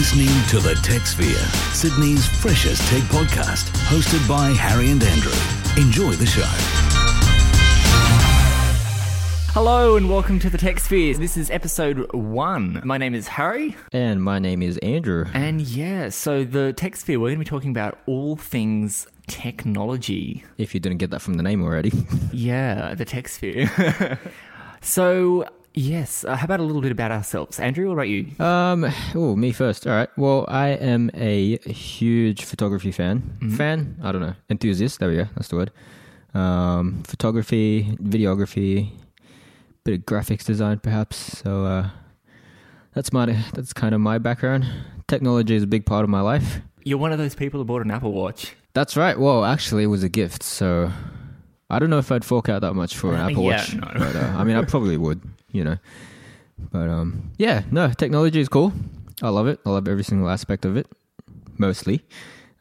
listening to The Tech Sphere, Sydney's freshest tech podcast, hosted by Harry and Andrew. Enjoy the show. Hello and welcome to the Tech Sphere. This is episode one. My name is Harry, And my name is Andrew. and yeah, so the Tech Sphere, we're going to be talking about all things technology. If you didn't get that from the name already. Yeah, the Tech Sphere. so, yes, uh, how about a little bit about ourselves? Andrew, what about you? um, oh, me first. All right. Well, I am a huge photography fan. Fan? I don't know. Enthusiast. There we go. That's the word. Um, photography, videography, bit of graphics design, perhaps. So uh, that's my that's kind of my background. Technology is a big part of my life. You're one of those people who bought an Apple Watch. That's right. Well, actually, it was a gift, so I don't know if I'd fork out that much for an Apple yeah, Watch. no. But, uh, I mean, I probably would, you know. But um, yeah, no, technology is cool. I love it. I love every single aspect of it, mostly.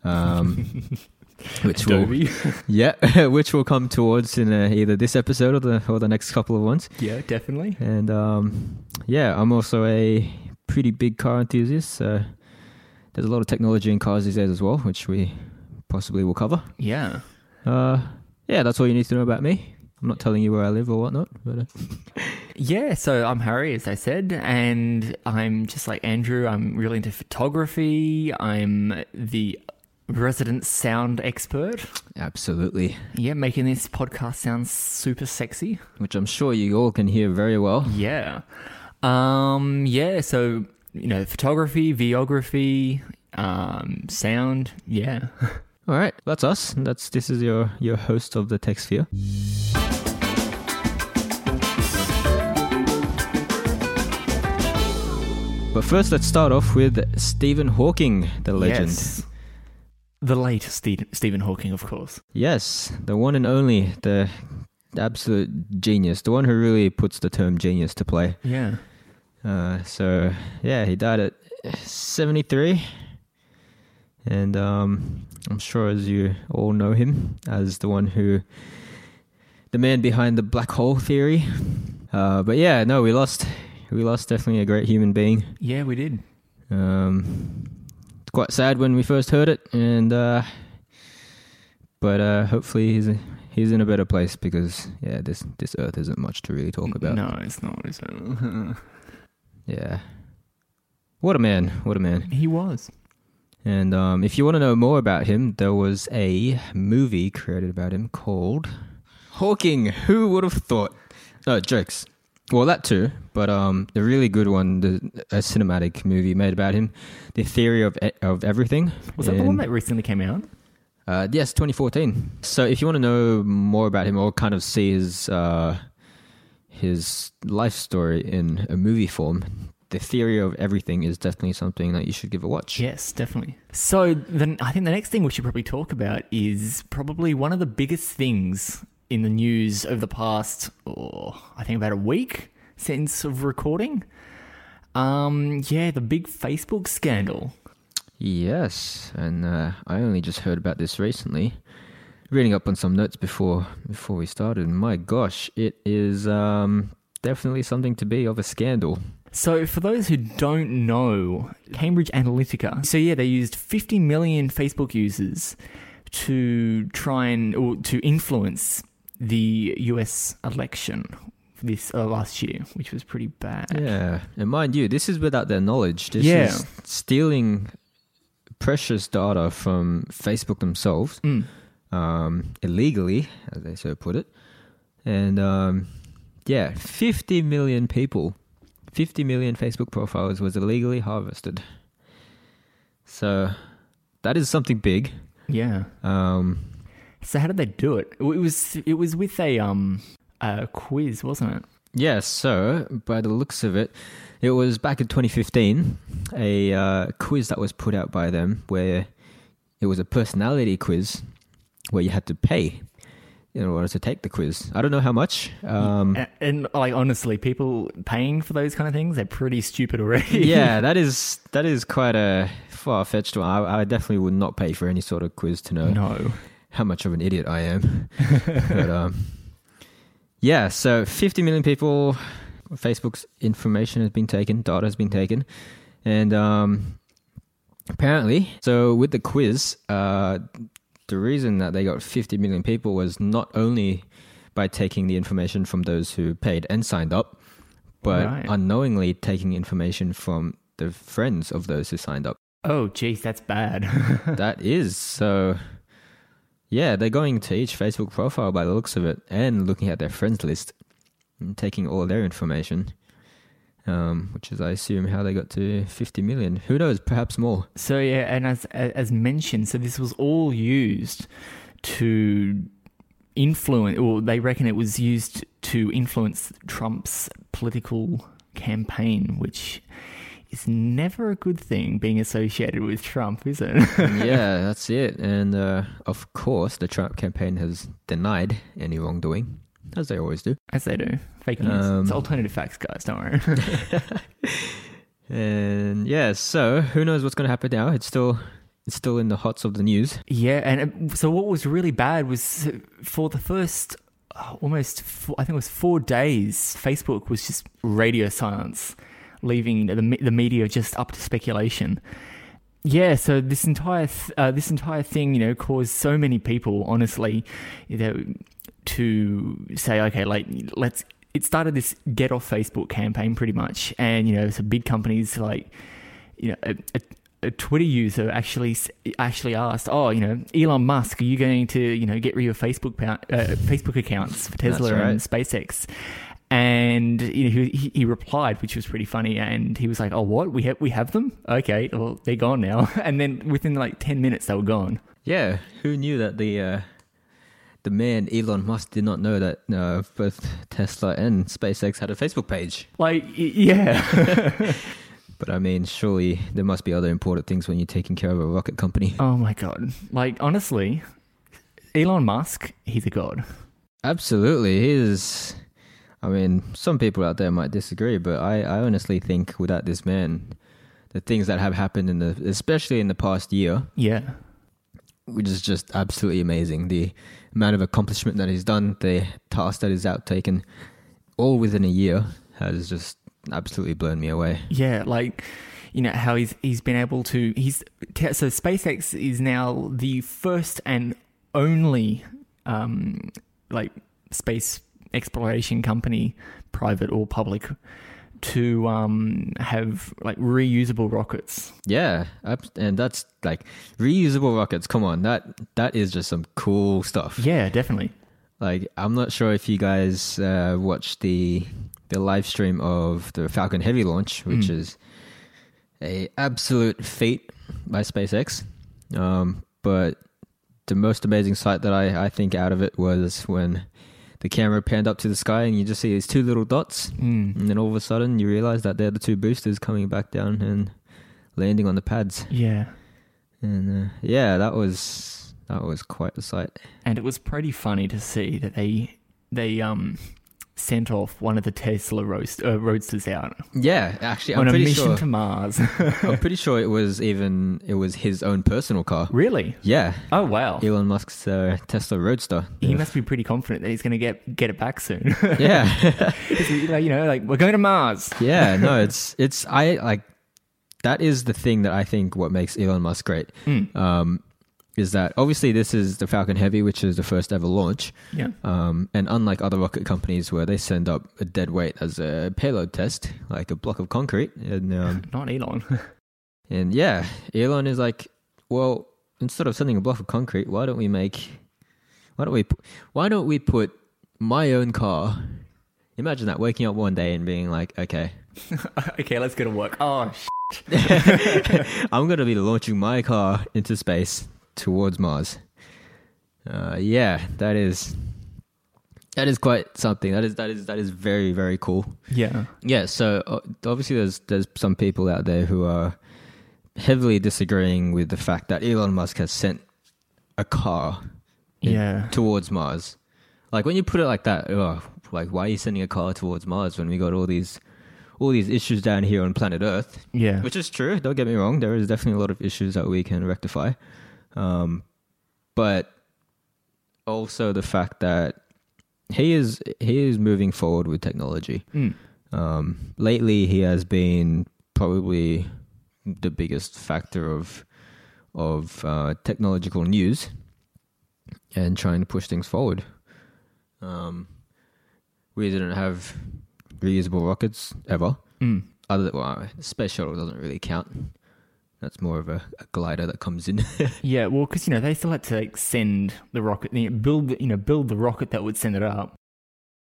Um, which will, yeah, which will come towards in uh, either this episode or the or the next couple of ones. yeah, definitely. And um, yeah, I'm also a pretty big car enthusiast. So there's a lot of technology in cars these days as well, which we possibly will cover. Yeah. Uh, yeah, that's all you need to know about me. I'm not telling you where I live or whatnot, but uh, Yeah, so I'm Harry, as I said, and I'm just like Andrew. I'm really into photography. I'm the resident sound expert. absolutely, Yeah, making this podcast sound super sexy. which I'm sure you all can hear very well. Yeah. Um, yeah, so, you know, photography, videography, um, sound. Yeah. All right, that's us. That's this is your your host of the Tech Sphere. But first, let's start off with Stephen Hawking, the legend. Yes. The late Ste- Stephen Hawking, of course. Yes, the one and only, the absolute genius, the one who really puts the term genius to play. Yeah. Uh, so yeah, he died at 73, and um, I'm sure as you all know him as the one who, the man behind the black hole theory. Uh, but yeah, no, we lost, we lost definitely a great human being. Yeah, we did. Um, it's quite sad when we first heard it, and uh, but uh, hopefully he's he's in a better place because yeah, this this Earth isn't much to really talk about. No, it's not. Is it? Yeah, what a man! What a man! he was. And um, if you want to know more about him, there was a movie created about him called Hawking. Who would have thought? No jokes. Well, that too, but um, the really good one, the a cinematic movie made about him, the theory of of everything. Was that the one that recently came out? Uh, yes, 2014. So if you want to know more about him or kind of see his uh, his life story in a movie form, the theory of everything is definitely something that you should give a watch. Yes, definitely. So then I think the next thing we should probably talk about is probably one of the biggest things in the news over the past, oh, I think about a week since of recording. Um, yeah, the big Facebook scandal. Yes, and uh, I only just heard about this recently. Reading up on some notes before before we started. My gosh, it is um, definitely something to be of a scandal. So, for those who don't know, Cambridge Analytica. So, yeah, they used 50 million Facebook users to try and or to influence the US election this uh, last year, which was pretty bad. Yeah, and mind you, this is without their knowledge. This Yeah. is stealing precious data from Facebook themselves, Mm. um, illegally, as they so put it. And um, yeah, 50 million people, 50 million Facebook profiles was illegally harvested. So that is something big. Yeah. Um, So, how did they do it? It was it was with a um a quiz, wasn't it? Yeah, so by the looks of it, it was back in 2015, a uh, quiz that was put out by them where it was a personality quiz where you had to pay in order to take the quiz. I don't know how much. Um, A- and, like honestly, people paying for those kind of things, they're pretty stupid already. yeah, that is that is quite a far fetched one. I, I definitely would not pay for any sort of quiz to know no. How much of an idiot I am. but um, yeah, so 50 million people, Facebook's information has been taken, data has been taken, and um, apparently, so with the quiz, uh, the reason that they got 50 million people was not only by taking the information from those who paid and signed up, but Right. unknowingly taking information from the friends of those who signed up. Oh, geez, that's bad. that is so. Yeah, they're going to each Facebook profile by the looks of it and looking at their friends list and taking all their information. Um, which is, I assume, how they got to 50 million. Who knows? Perhaps more. So yeah, and as as mentioned, so this was all used to influence, or they reckon it was used to influence Trump's political campaign, which is never a good thing being associated with Trump, is it? yeah, that's it. And uh, of course, the Trump campaign has denied any wrongdoing, as they always do. As they do, fake news. Um, it's alternative facts, guys. Don't worry. And yeah, so who knows what's going to happen now? It's still it's still in the hots of the news. Yeah, and it, so what was really bad was for the first uh, almost, four, I think it was four days, Facebook was just radio silence, leaving the the media just up to speculation. Yeah, so this entire th- uh, this entire thing, you know, caused so many people, honestly, you know, to say, okay, like let's. It started this get off Facebook campaign, pretty much, and you know, so big companies like, you know, a, a, a Twitter user actually actually asked, "Oh, you know, Elon Musk, are you going to you know get rid of your Facebook uh, Facebook accounts for Tesla right. and SpaceX?" And you know, he, he- replied, which was pretty funny, and he was like, "Oh, what? We have we have them? Okay, well, they're gone now." And then within like ten minutes, they were gone. Yeah, who knew that the uh, the man Elon Musk did not know that uh, both Tesla and SpaceX had a Facebook page? Like, yeah. But I mean, surely there must be other important things when you're taking care of a rocket company. oh my god. Like, honestly, Elon Musk, he's a god. Absolutely, he is. I mean, some people out there might disagree, but I, I honestly think without this man, the things that have happened in the, especially in the past year, Yeah. which is just absolutely amazing. The amount of accomplishment that he's done, the task that he's outtaken, all within a year, has just absolutely blown me away. Yeah, like you know how he's he's been able to he's so SpaceX is now the first and only um like space exploration company, private or public, to um have like reusable rockets. Yeah, and that's like reusable rockets. Come on, that that is just some cool stuff. Yeah, definitely. Like, I'm not sure if you guys uh, watched the the live stream of the Falcon Heavy launch, which Mm. is a absolute feat by SpaceX. Um, but the most amazing sight that I, I think out of it was when the camera panned up to the sky and you just see these two little dots, Mm. and then all of a sudden you realize that they're the two boosters coming back down and landing on the pads. Yeah. And uh, yeah, that was that was quite the sight. And it was pretty funny to see that they they um sent off one of the Tesla roast, uh, roadsters out Yeah, actually, I'm on a mission sure. to Mars. I'm pretty sure it was even it was his own personal car. really? Yeah, Oh wow. Elon Musk's uh, Tesla Roadster. He must be pretty confident that he's going to get get it back soon. yeah, Like, you know, like we're going to Mars. yeah. No, it's it's I like that is the thing that I think what makes Elon Musk great. Mm. Um, is that obviously this is the Falcon Heavy, which is the first ever launch. Yeah. Um, and unlike other rocket companies where they send up a dead weight as a payload test, like a block of concrete, and um, Not Elon. And yeah, Elon is like, well, instead of sending a block of concrete, why don't we make, why don't we, why don't we put my own car? Imagine that waking up one day and being like, okay, okay, let's go to work. Oh, I'm gonna be launching my car into space towards Mars. Uh, yeah, that is, that is quite something. That is that is that is very very cool. yeah. Yeah, so uh, obviously there's there's some people out there who are heavily disagreeing with the fact that Elon Musk has sent a car in- Yeah. towards Mars. Like when you put it like that, oh, like why are you sending a car towards Mars when we got all these all these issues down here on planet Earth? Yeah. Which is true. Don't get me wrong. There is definitely a lot of issues that we can rectify, um, but also the fact that he is he is moving forward with technology. Mm. Um, lately, he has been probably the biggest factor of of uh, technological news and trying to push things forward. Um, we didn't have reusable rockets ever. Mm. Other than, well, space shuttle doesn't really count. That's more of a, a glider that comes in. Yeah, well, because you know they still had to like, send the rocket, you know, build the- you know build the rocket that would send it up,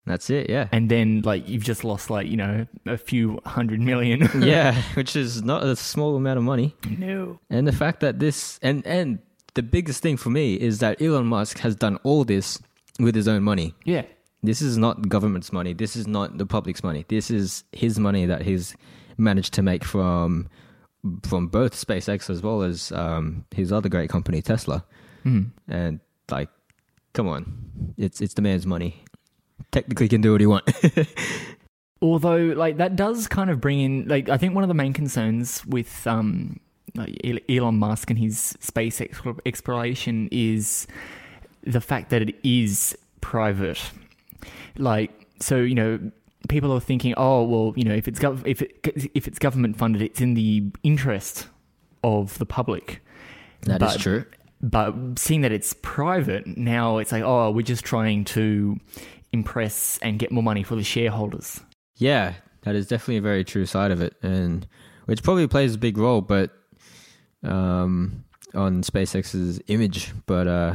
That's it. Yeah. and then like you've just lost like you know a few hundred million. yeah, which is not a small amount of money. no. And the fact that this and and the biggest thing for me is that Elon Musk has done all this with his own money. Yeah. This is not government's money. This is not the public's money. This is his money that he's managed to make from from both SpaceX as well as um, his other great company Tesla. Mm. And like, come on, it's it's the man's money. Technically, can do what he want. Although, like that does kind of bring in, like I think one of the main concerns with um, like Elon Musk and his space exploration is the fact that it is private. Like, so you know, people are thinking, oh well, you know, if it's gov- if it if it's government funded, it's in the interest of the public. That is But- true. But seeing that it's private, now it's like, oh, we're just trying to impress and get more money for the shareholders. Yeah, that is definitely a very true side of it, and which probably plays a big role, but um, on SpaceX's image. But uh,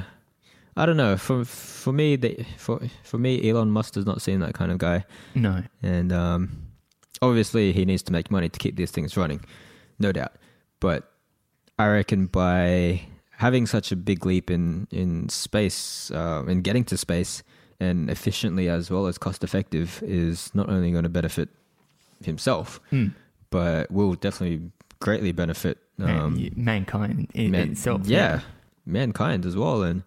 I don't know. For for me, they, for for me, Elon Musk does not seem that kind of guy, No. and um, obviously he needs to make money to keep these things running, no doubt. But I reckon by having such a big leap in in space, uh, in getting to space, and efficiently as well as cost effective, is not only going to benefit himself, Mm. but will definitely greatly benefit um, y- mankind in man- itself. yeah, mankind as well, and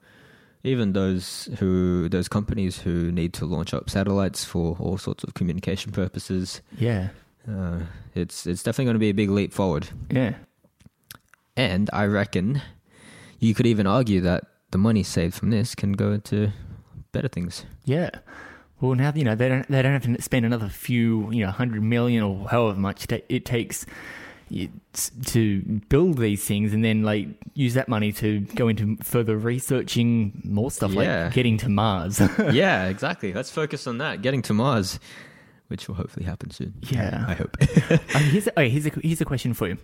even those who those companies who need to launch up satellites for all sorts of communication purposes. Yeah. Uh, it's it's definitely going to be a big leap forward, Yeah. and I reckon you could even argue that the money saved from this can go into better things. Yeah. Well, now you know they don't they don't have to spend another few you know hundred million or however much it takes to build these things, and then like use that money to go into further researching more stuff Yeah. like getting to Mars. yeah, exactly. Let's focus on that, getting to Mars, which will hopefully happen soon. Yeah. I hope. Uh, here's, a, okay, here's, a, here's a question for you.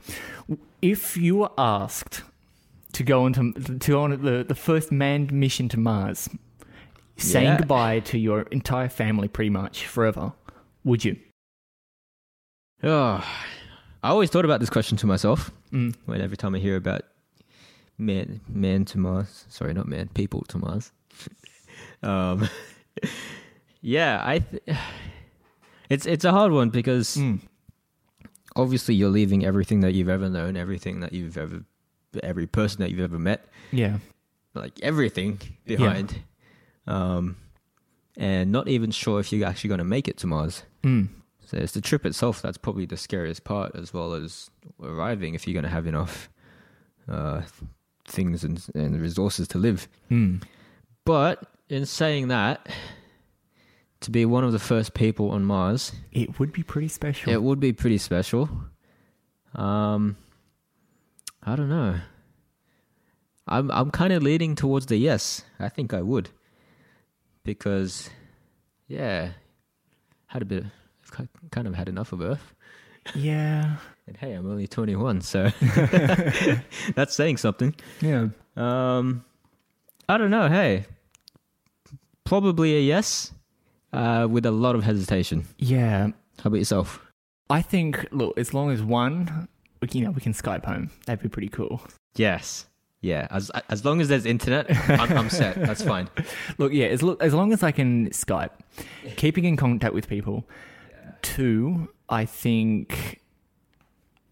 If you were asked to go on to, to go on the, the first manned mission to Mars, saying Yeah. goodbye to your entire family pretty much forever, would you? Oh, I always thought about this question to myself Mm. when every time I hear about man, man to Mars. Sorry, not man, people to Mars. um, yeah, I. Th- it's it's a hard one because Mm. obviously you're leaving everything that you've ever known, everything that you've ever, every person that you've ever met, Yeah. like everything behind, um, and not even sure if you're actually going to make it to Mars. Mm. It's the trip itself that's probably the scariest part, as well as arriving if you're going to have enough uh, things and, and resources to live. Mm. But in saying that, to be one of the first people on Mars, It would be pretty special. it would be pretty special. Um, I don't know. I'm I'm kind of leaning towards the yes. I think I would, because, yeah, had a bit. Of, kind of had enough of Earth. yeah. And hey, I'm only 21, so that's saying something. Yeah. Um, I don't know. Hey, probably a yes, uh, with a lot of hesitation. Yeah. How about yourself? I think, look, as long as one, you know, we can Skype home, that'd be pretty cool. Yes. Yeah. As as long as there's internet, I'm, I'm set. That's fine. Look, yeah, as, as long as I can Skype, keeping in contact with people. Two, I think,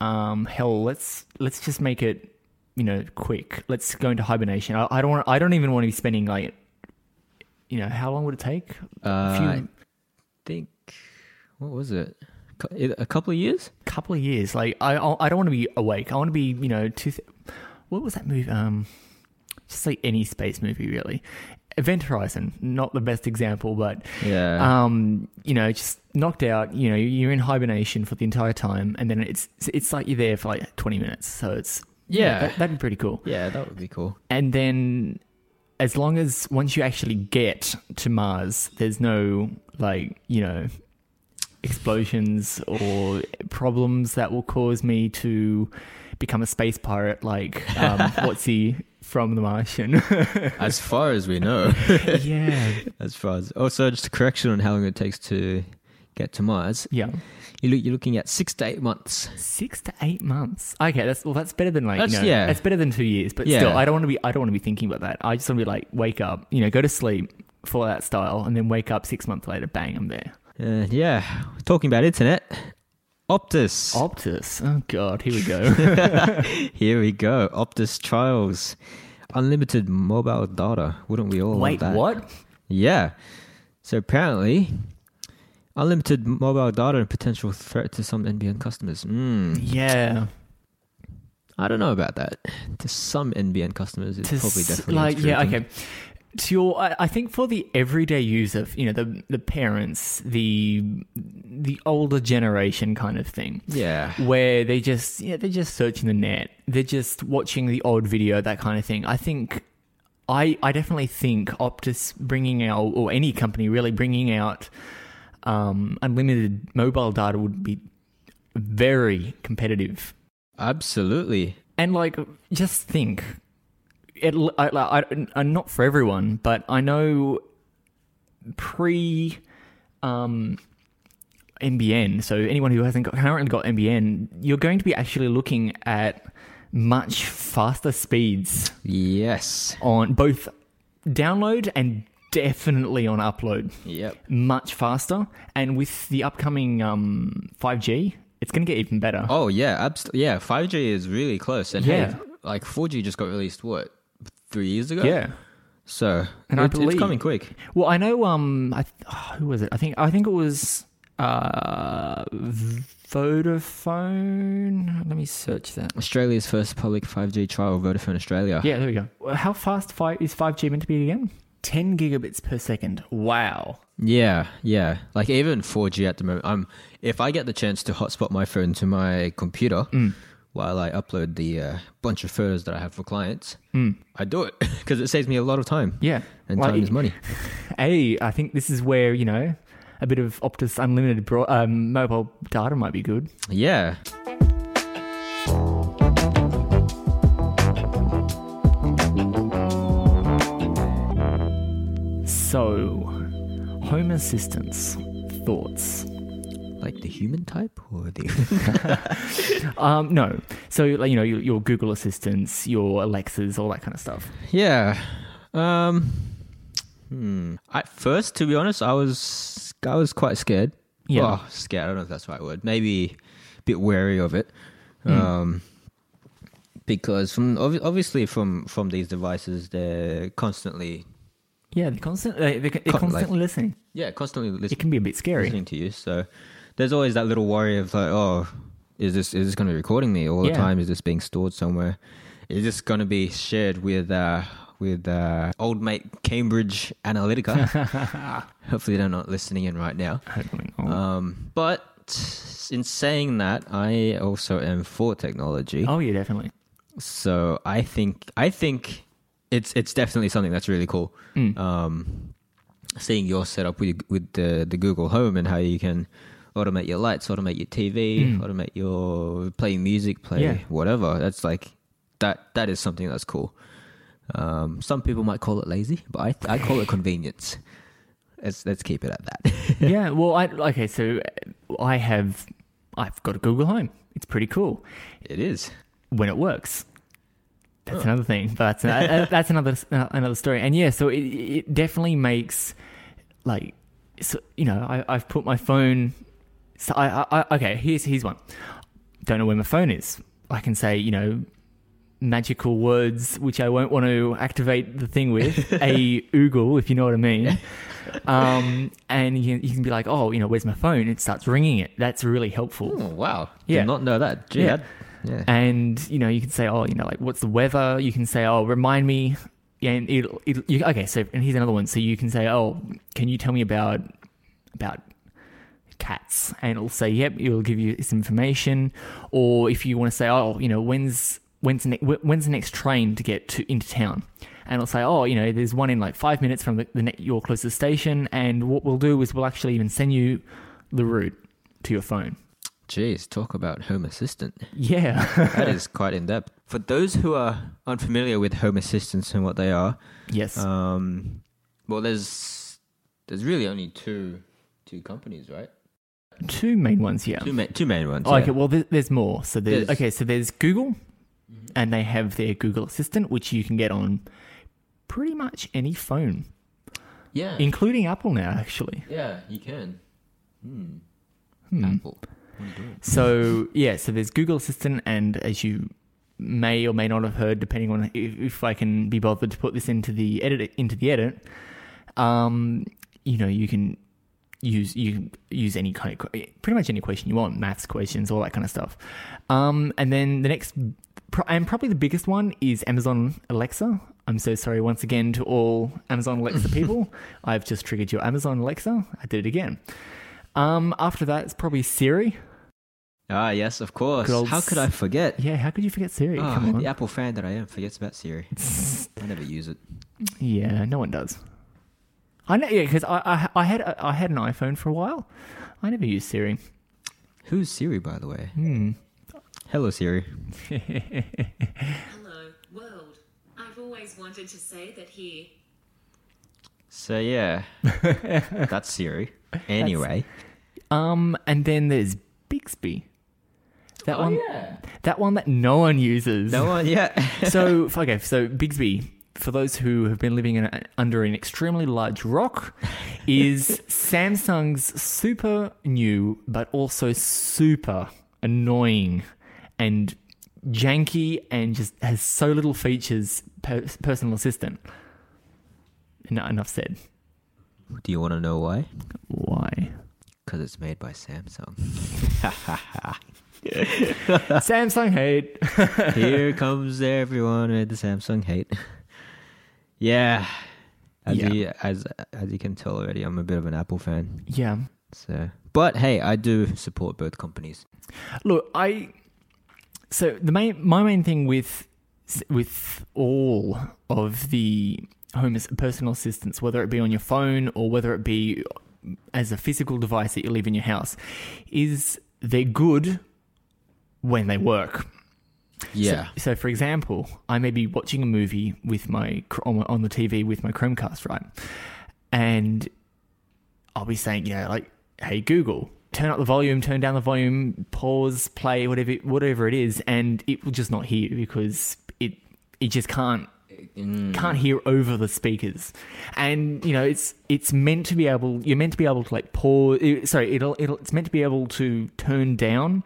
um, hell, let's let's just make it, you know, quick. Let's go into hibernation. I, I don't want. I don't even want to be spending like, you know, how long would it take? Uh, A few, I think what was it? A couple of years? A couple of years. Like, I I don't want to be awake. I want to be, you know, two. Th- what was that movie? Um, just like any space movie, really. Event Horizon, not the best example, but Yeah. um, you know, just knocked out. You know, you're in hibernation for the entire time, and then it's it's like you're there for like 20 minutes. So it's Yeah. that, that'd be pretty cool. yeah, that would be cool. And then, as long as once you actually get to Mars, there's no like you know explosions or problems that will cause me to become a space pirate like um, what's he from The Martian? As far as we know. yeah, as far as also just a correction on how long it takes to get to Mars. yeah. You look, you're looking at six to eight months. Six to eight months. Okay, that's well. That's better than like That's- you know, yeah. That's better than two years. But Yeah. still, I don't want to be. I don't want to be thinking about that. I just want to be like, wake up. You know, go to sleep, follow that style, and then wake up six months later. Bang, I'm there. Uh, yeah, talking about internet, Optus. Optus. Oh god, here we go. Here we go. Optus trials, unlimited mobile data. Wouldn't we all Wait, what? Yeah. So apparently, unlimited mobile data and potential threat to some NBN customers. Mm, Yeah. I don't know about that. To some NBN customers, it's To probably s- definitely like yeah. Okay. To your, I, I think for the everyday user, you know, the the parents, the the older generation kind of thing. Yeah. where they just yeah they're just searching the net they're just watching the odd video that kind of thing i think i i definitely think optus bringing out or any company really bringing out um unlimited mobile data would be very competitive Absolutely. and like just think it I, I, I, not for everyone but i know pre um NBN, so anyone who hasn't got, currently got NBN, you're going to be actually looking at much faster speeds Yes. on both download and definitely on upload. Yep. Much faster, and with the upcoming um, 5G, it's going to get even better. Oh yeah, absolutely. Yeah, five G is really close, and Yeah. hey, like four G just got released what three years ago. Yeah. So And I it's, it's coming quick. Well, I know. Um, I th- oh, who was it? I think. I think it was. Uh, Vodafone. Let me search that. Australia's first public five G trial, Vodafone Australia. Yeah, there we go. How fast fi- is 5G meant to be again? 10 gigabits per second. Wow. Yeah, yeah. Like even 4G at the moment. Um, if I get the chance to hotspot my phone to my computer Mm. While I upload the uh, bunch of photos that I have for clients, Mm. I do it because it saves me a lot of time. Yeah. And Like, time is money. A, I think this is where, you know, a bit of Optus Unlimited bro- um, mobile data might be good. Yeah. So, Home Assistants thoughts. Like the human type or the. Um, no. So, like, you know, your, your Google Assistants, your Alexas, all that kind of stuff. yeah. Um. Hmm. At first, to be honest, I was I was quite scared. Yeah. Well, scared. I don't know if that's the right word. Maybe a bit wary of it. Hmm. Um. Because from obvi- obviously from from these devices, they're constantly Yeah, they're, constant, they, they're, they're Con- like- constantly listening. yeah constantly listening. It can be a bit scary. listening to you. So there's always that little worry of like, oh, is this is this going to be recording me all Yeah. the time? Is this being stored somewhere? Is this going to be shared with uh, with uh, old mate Cambridge Analytica? Hopefully they're not listening in right now. Um, but in saying that, I also am for technology. oh, yeah, definitely. So I think I think it's it's definitely something that's really cool. Mm. Um, seeing your setup with with the the Google Home and how you can automate your lights, automate your TV, Mm. automate your playing music, play Yeah. whatever. That's like that that is something that's cool. Um, some people might call it lazy, but I I call it convenience. Let's let's keep it at that. yeah, well, I okay. So I have, I've got a Google Home. It's pretty cool it is. when it works. That's another thing, but that's uh, that's another uh, another story. And yeah, so it it definitely makes like, so, you know, I I've put my phone. So I, I, I okay. Here's here's one. Don't know where my phone is. I can say you know magical words which I won't want to activate the thing with a oogle if you know what I mean. Um, and you, you can be like, oh, you know, where's my phone? It starts ringing it. That's really helpful. Oh wow! Yeah. Did not know that. Gee, Yeah. that- yeah. And you know, you can say, oh, you know, like what's the weather? You can say, oh, remind me yeah, and it'll, it'll you, okay. So and here's another one. So you can say, oh, can you tell me about about cats? And it'll say, yep. It'll give you this information. Or if you want to say, oh, you know, when's when's the ne- when's the next train to get to into town? And it'll say, oh, you know, there's one in like five minutes from the, the ne- your closest station. And what we'll do is we'll actually even send you the route to your phone. Jeez, talk about Home Assistant. Yeah. That is quite in depth. For those who are unfamiliar with Home Assistants and what they are, yes. um, well, there's there's really only two two companies, right? Two main ones, yeah. Two ma- two main ones. Oh, yeah. okay, well, there, there's more. So there's, There's- okay, so there's Google, and they have their Google Assistant, which you can get on pretty much any phone, yeah, including Apple now, actually. yeah, you can. Hmm. Hmm. Apple. What are you doing? So yeah, so there's Google Assistant, and as you may or may not have heard, depending on if, if I can be bothered to put this into the edit into the edit, um, you know, you can use you can use any kind of pretty much any question you want, maths questions, all that kind of stuff. Um, and then the next, and probably the biggest one is Amazon Alexa. I'm so sorry once again to all Amazon Alexa people. I've just triggered your Amazon Alexa. I did it again. Um, after that, it's probably Siri. Ah, yes, of course. How could I forget? Yeah, how could you forget Siri? Ah, Come on. the Apple fan that I am forgets about Siri. I never use it. Yeah, no one does. I know, yeah, because I, I I had a, I had an iPhone for a while. I never used Siri. Who's Siri, by the way? Hmm. Hello, Siri. Hello, world. I've always wanted to say that he. So yeah, that's Siri. Anyway, Um, and then there's Bixby. That one, Oh, yeah. that one that no one uses. no one yet. so okay, so Bixby, for those who have been living in a, under an extremely large rock, is Samsung's super new but also super annoying and janky and just has so little features. Per, personal assistant. No, enough said. Do you want to know why? Why? Because it's made by Samsung. Samsung hate. Here comes everyone with the Samsung hate. Yeah. As Yeah. you as as you can tell already, I'm a bit of an Apple fan. yeah. So, but hey, I do support both companies. Look, I so the main my main thing with with all of the home personal assistants, whether it be on your phone or whether it be as a physical device that you leave in your house, is they're good when they work. Yeah. So, so for example, I may be watching a movie with my on, the TV with my Chromecast, right? And I'll be saying, you know, like, "Hey Google, turn up the volume, turn down the volume, pause, play, whatever, whatever it is," and it will just not hear you because it it just can't Mm. can't hear over the speakers and you know it's it's meant to be able you're meant to be able to like pause it- sorry it'll, it'll it's meant to be able to turn down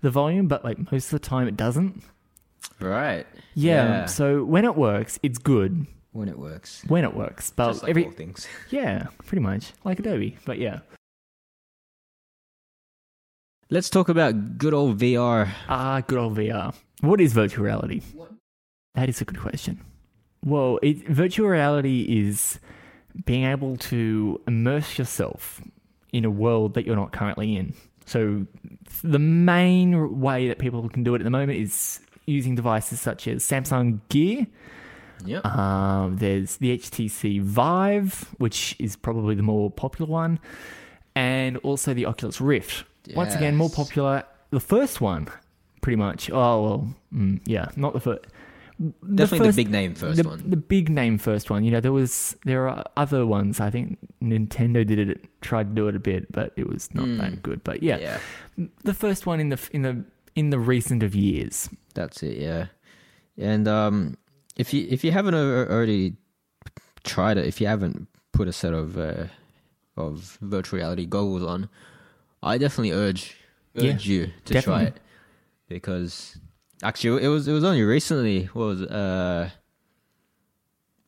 the volume but like most of the time it doesn't Right. yeah, so when it works it's good when it works. when it works but Just like every all things. yeah pretty much like adobe but yeah Let's talk about good old VR. ah good old vr what is virtual reality that is a good question well it, virtual reality is being able to immerse yourself in a world that you're not currently in. So the main way that people can do it at the moment is using devices such as Samsung Gear. Yep. Um, there's the HTC Vive, which is probably the more popular one, and also the Oculus Rift. Once again, more popular. The first one, pretty much. Oh well, mm, yeah, not the first. Definitely the big name first the, one. The big name first one. You know, there was there are other ones. I think Nintendo did it, tried to do it a bit, but it was not Mm. that good. But yeah, yeah. the first one in the in the in the recent of years. That's it, yeah. And um, if you if you haven't already tried it, if you haven't put a set of uh, of virtual reality goggles on, I definitely urge Yeah, urge you to definitely. try it because actually it was it was only recently was uh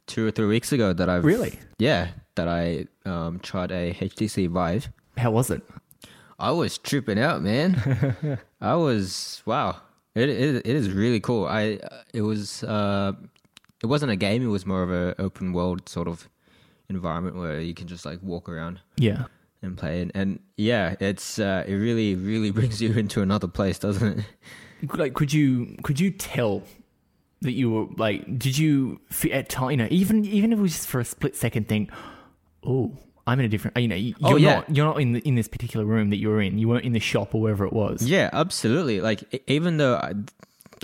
two or three weeks ago that I've Really? yeah that I um tried a HTC Vive. How was it? I was tripping out, man. I was wow. It, it it is really cool. I it was uh it wasn't a game; it was more of a open world sort of environment where you can just like walk around Yeah. and play. And, and yeah, it's uh, it really really brings you into another place, doesn't it? like could you could you tell that you were like did you at time you know even even if it was just for a split second think oh i'm in a different you know you- you're Oh, yeah. not you're not in the, in this particular room that you were in you weren't in the shop or wherever it was Yeah, absolutely. Like even though I,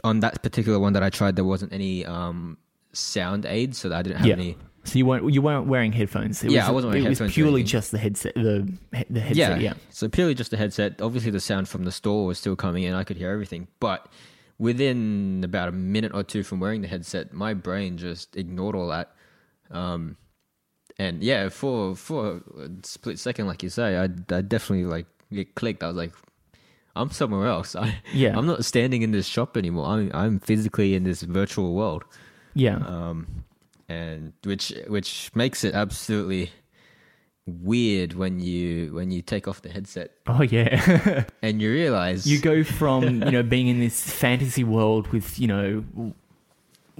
on that particular one that I tried, there wasn't any um, sound aids, so that I didn't have Yeah. any. so you weren't you weren't wearing headphones it Yeah, was, I wasn't wearing it was headphones or purely just the headset the the headset yeah, So purely just the headset. Obviously, the sound from the store was still coming in. I could hear everything, but within about a minute or two from wearing the headset, my brain just ignored all that. Um, and yeah, for for a split second, like you say, I, I definitely like it clicked. I was like, I'm somewhere else. I, Yeah. I'm not standing in this shop anymore. I'm I'm physically in this virtual world. yeah Um, and which which makes it absolutely weird when you when you take off the headset oh yeah and you realize you go from you know being in this fantasy world with you know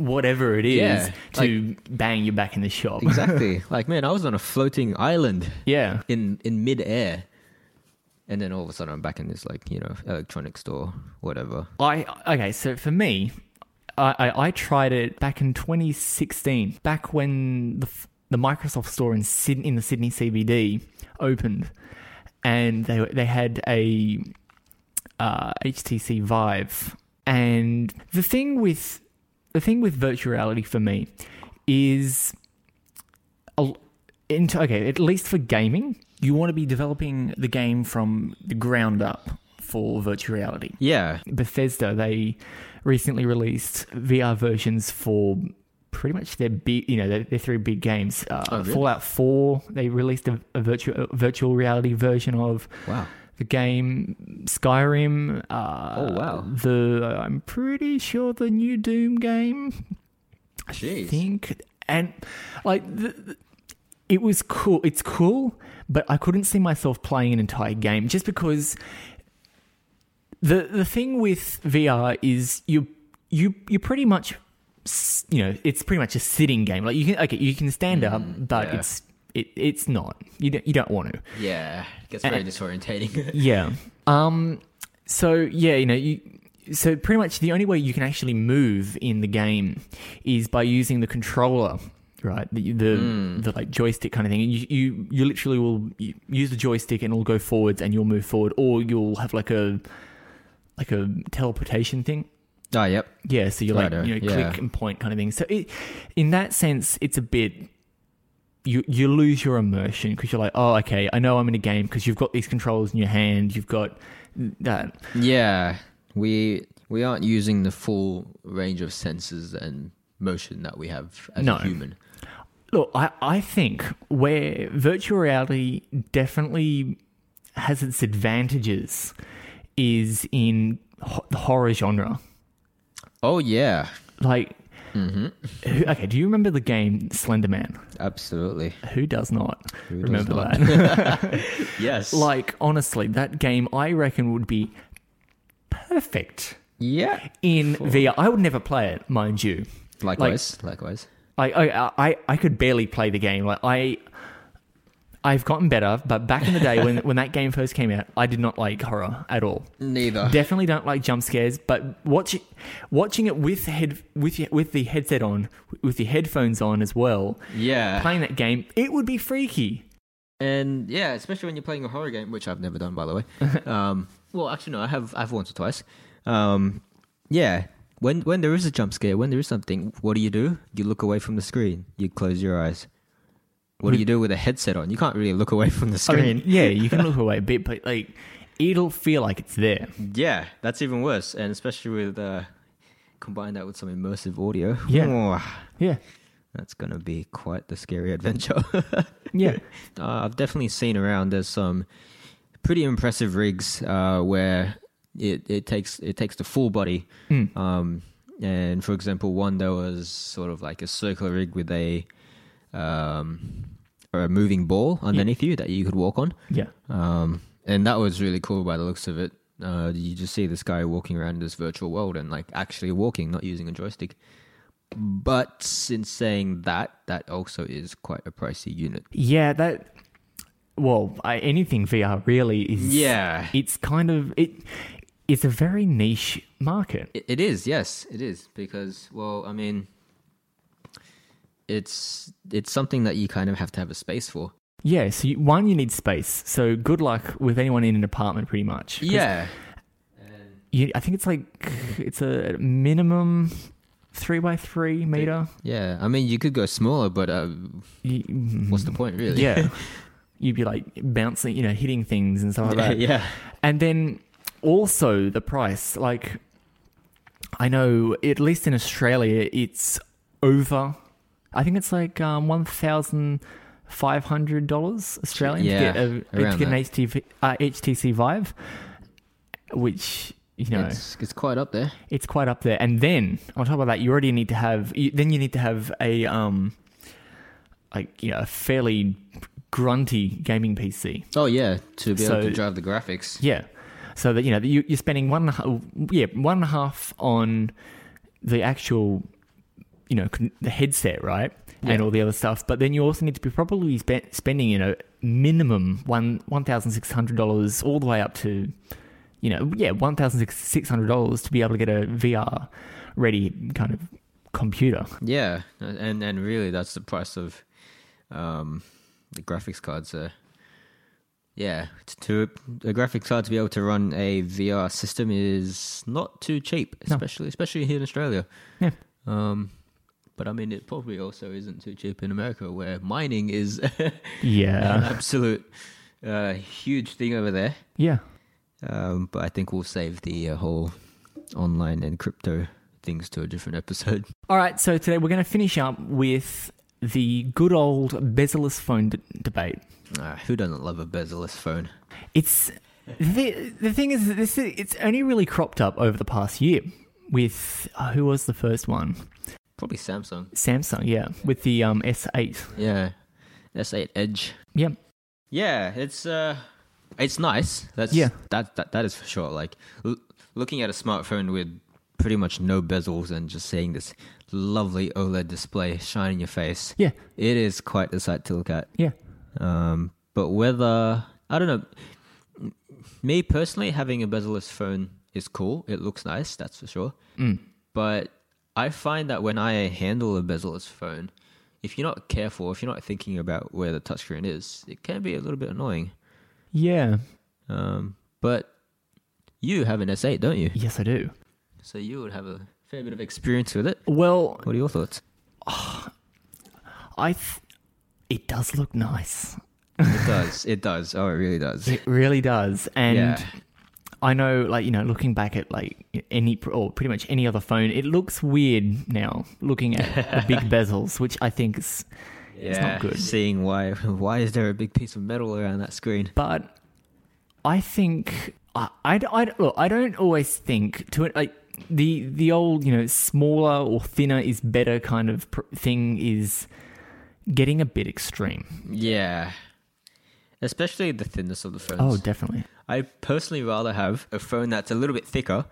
whatever it is Yeah, to bang you're back in the shop. Exactly. Like man i was on a floating island yeah. in in midair. And then all of a sudden i'm back in this like you know electronic store whatever. I okay, so for me, I, I, I tried it back in 2016, back when the the Microsoft store in Sydney, in the Sydney CBD opened, and they they had a uh, HTC Vive, and the thing with the thing with virtual reality for me is, okay, at least for gaming, you want to be developing the game from the ground up for virtual reality. yeah Bethesda, they recently released VR versions for pretty much their big, you know, their, their three big games. Uh, Oh, really? Fallout 4, they released a, a virtual a virtual reality version of wow the game. Skyrim. Uh, Oh, wow. The I'm pretty sure the new Doom game. I Jeez. think and like the, the- it was cool. It's cool, but I couldn't see myself playing an entire game just because the the thing with VR is you you you pretty much you know it's pretty much a sitting game. Like you can okay you can stand up, but yeah. it's it, it's not. You don't you don't want to. yeah it gets very disorientating Yeah. Um. So yeah, you know you. So pretty much the only way you can actually move in the game is by using the controller, right? The the, the like joystick kind of thing. And you, you you literally will use the joystick and it'll go forwards and you'll move forward, or you'll have like a like a teleportation thing. oh yep Yeah, so you're like you know yeah. click and point kind of thing. So it, in that sense, it's a bit you you lose your immersion because you're like, oh, okay, I know I'm in a game because you've got these controls in your hand, you've got that. Yeah, we we aren't using the full range of senses and motion that we have as No. a human. Look, I I think where virtual reality definitely has its advantages is in ho- the horror genre. Oh yeah, Like, Mm-hmm. okay, do you remember the game Slender Man? absolutely. Who does not Who does remember not? that? Yes. Like, honestly, that game I reckon would be perfect yeah. in VR. I would never play it, mind you. Likewise. likewise. I, I, I, I could barely play the game. Like I, I've gotten better, but back in the day when when that game first came out, I did not like horror at all. Neither. Definitely don't like jump scares. But watching watching it with head with with the headset on, with the headphones on as well, yeah. playing that game, it would be freaky. And yeah, especially when you're playing a horror game, which I've never done, by the way. um, well, actually, no, I have. I've once or twice. Um, yeah, when when there is a jump scare, when there is something, what do you do? You look away from the screen. You close your eyes. What do you do with a headset on? You can't really look away from the I screen. mean, yeah, you can look away a bit, but like it'll feel like it's there. yeah, that's even worse, and especially with uh, combine that with some immersive audio. Yeah. Yeah, that's gonna be quite the scary adventure. yeah, Uh, I've definitely seen around. There's some pretty impressive rigs uh, where it, it takes it takes the full body. Mm. Um, and for example, one there was sort of like a circular rig with a um, a moving ball underneath you that you could walk on. yeah. Um, and that was really cool by the looks of it. Uh, you just see this guy walking around this virtual world and like actually walking, not using a joystick. But in saying that, that also is quite a pricey unit. Yeah, that. Well, I, anything VR really is. Yeah. it's kind of it. It's a very niche market. It, it is, yes, it is because, well, I mean, it's it's something that you kind of have to have a space for. Yeah, so you, one, you need space. So good luck with anyone in an apartment, pretty much. Yeah, you, I think it's like it's a minimum three by three meter. yeah. I mean, you could go smaller, but uh, You- what's the point, really? Yeah, you'd be like bouncing, you know, hitting things and stuff like that. yeah. And then also the price. Like, I know at least in Australia, it's over. I think it's like um, one thousand five hundred dollars Australian Yeah, to get a, to get an. HTC, uh, HTC Vive, which you know It's it's quite up there. it's quite up there. And then on top of that, you already need to have. You, then you need to have a um, like you know, a fairly grunty gaming PC. Oh yeah, to be able to drive the graphics. Yeah, so that you know you, you're spending one and a half, yeah one and a half on the actual you know the headset right Yeah. and all the other stuff, but then you also need to be probably spe- spending you know minimum one one thousand six hundred dollars all the way up to you know yeah one thousand six hundred dollars to be able to get a VR ready kind of computer. Yeah, and and really that's the price of um, the graphics cards. Yeah, to a graphics card to be able to run a VR system is not too cheap, No. especially especially here in Australia. Yeah. Um, but I mean, it probably also isn't too cheap in America, where mining is an absolute uh, huge thing over there. yeah. Um, but I think we'll save the uh, whole online and crypto things to a different episode. All right, so today we're going to finish up with the good old bezel-less phone d- debate. Uh, who doesn't love a bezel-less phone? It's the, the thing is this it's only really cropped up over the past year with uh, who was the first one? Probably Samsung. Samsung, yeah, with the um S8. Yeah, S8 Edge. Yep. Yeah, it's uh, it's nice. That's Yeah. That that that is for sure. Like l- looking at a smartphone with pretty much no bezels and just seeing this lovely OLED display shine in your face. Yeah. It is quite a sight to look at. Yeah. Um, but whether I don't know, me personally having a bezel-less phone is cool. It looks nice, that's for sure. Mm. But I find that when I handle a bezel-less phone, if you're not careful, if you're not thinking about where the touchscreen is, it can be a little bit annoying. Yeah. Um, but you have an S8, don't you? Yes, I do. So you would have a fair bit of experience with it. Well, What are your thoughts? I th- it does look nice. It does. It does. Oh, it really does. It really does. And Yeah. I know, like, you know, looking back at, like, any, or pretty much any other phone, it looks weird now, looking at the big bezels, which I think is, it's not good. Seeing why why is there a big piece of metal around that screen? But I think, I, I, I, look, I don't always think to it, like, the, the old, you know, smaller or thinner is better kind of pr- thing is getting a bit extreme. Yeah. Especially the thinness of the phones. Oh, definitely. I personally rather have a phone that's a little bit thicker,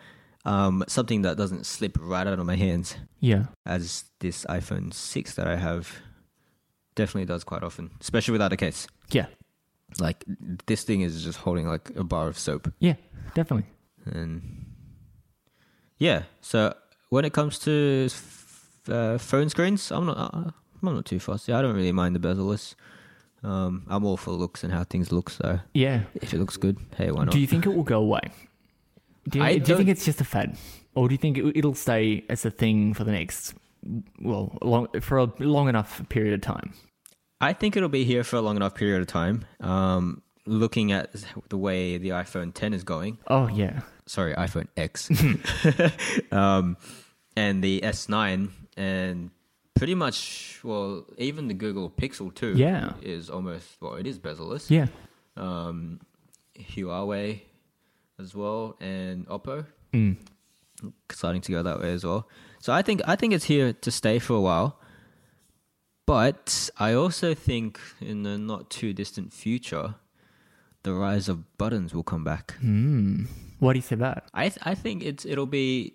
um, something that doesn't slip right out of my hands, Yeah. as this iPhone 6 that I have definitely does quite often, especially without a case. Yeah. Like, this thing is just holding like a bar of soap. Yeah, definitely. And yeah, so when it comes to f- uh, phone screens, I'm not, uh, I'm not too fussy. I don't really mind the bezel-less. Um, I'm all for looks and how things look, so Yeah. if it looks good, hey, why not? Do you think it will go away? Do you, do you think it's just a fad, or do you think it, it'll stay as a thing for the next, well, long, for a long enough period of time? I think it'll be here for a long enough period of time. Um, looking at the way the iPhone 10 is going, Oh yeah, sorry, iPhone X, um, and the S9, and pretty much, well, even the Google Pixel 2 Yeah. is almost, well, it is bezel-less. yeah, Um, Huawei as well, and Oppo mm. starting to go that way as well. So I think I think it's here to stay for a while. But I also think in the not too distant future, the rise of buttons will come back. Mm. What do you say about? I th- I think it's it'll be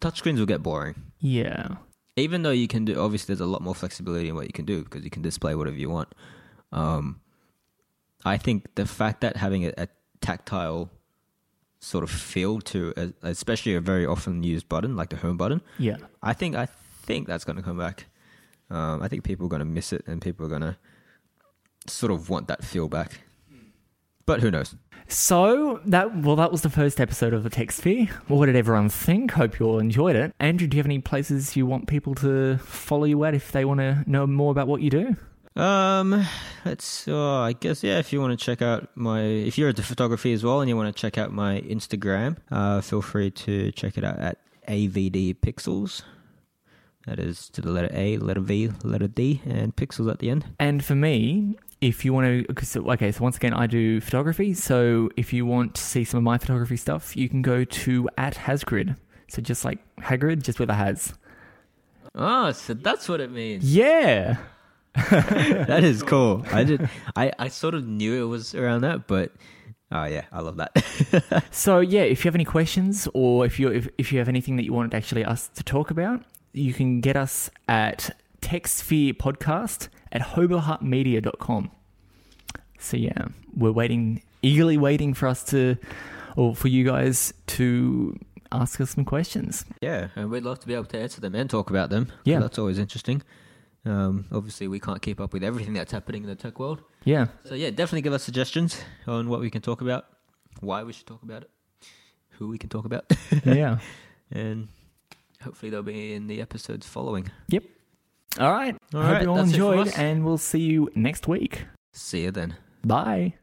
touchscreens will get boring. Yeah, even though you can do, obviously, there's a lot more flexibility in what you can do because you can display whatever you want. Um, I think the fact that having a, a tactile sort of feel to, a, especially a very often used button like the home button, Yeah. I think I think that's going to come back. Um, I think people are going to miss it, and people are going to sort of want that feel back. But who knows? So that well, that was the first episode of the Tech Sphere. What did everyone think? Hope you all enjoyed it. Andrew, do you have any places you want people to follow you at if they want to know more about what you do? Um, let's. Oh, I guess yeah. If you want to check out my, if you're into photography as well, and you want to check out my Instagram, uh, feel free to check it out at AVD Pixels. That is to the letter A, letter V, letter D, and pixels at the end. And for me, if you want to, okay, so once again, I do photography. So if you want to see some of my photography stuff, you can go to at Hasgrid. So just like Hagrid, just with a has. Oh, so that's what it means. Yeah. that is cool. I did. I I sort of knew it was around that, but oh yeah, I love that. So yeah, if you have any questions or if you if, if you have anything that you wanted actually us to talk about, you can get us at TechSphere Podcast at hobohartmedia.com. So yeah, we're waiting eagerly waiting for us to or for you guys to ask us some questions. yeah, and we'd love to be able to answer them and talk about them. Yeah. that's always interesting. Um, obviously, we can't keep up with everything that's happening in the tech world. Yeah. So yeah, definitely give us suggestions on what we can talk about, why we should talk about it, who we can talk about, Yeah. and hopefully they'll be in the episodes following. Yep. All right. All Hope right, you all enjoyed and we'll see you next week. See you then. Bye.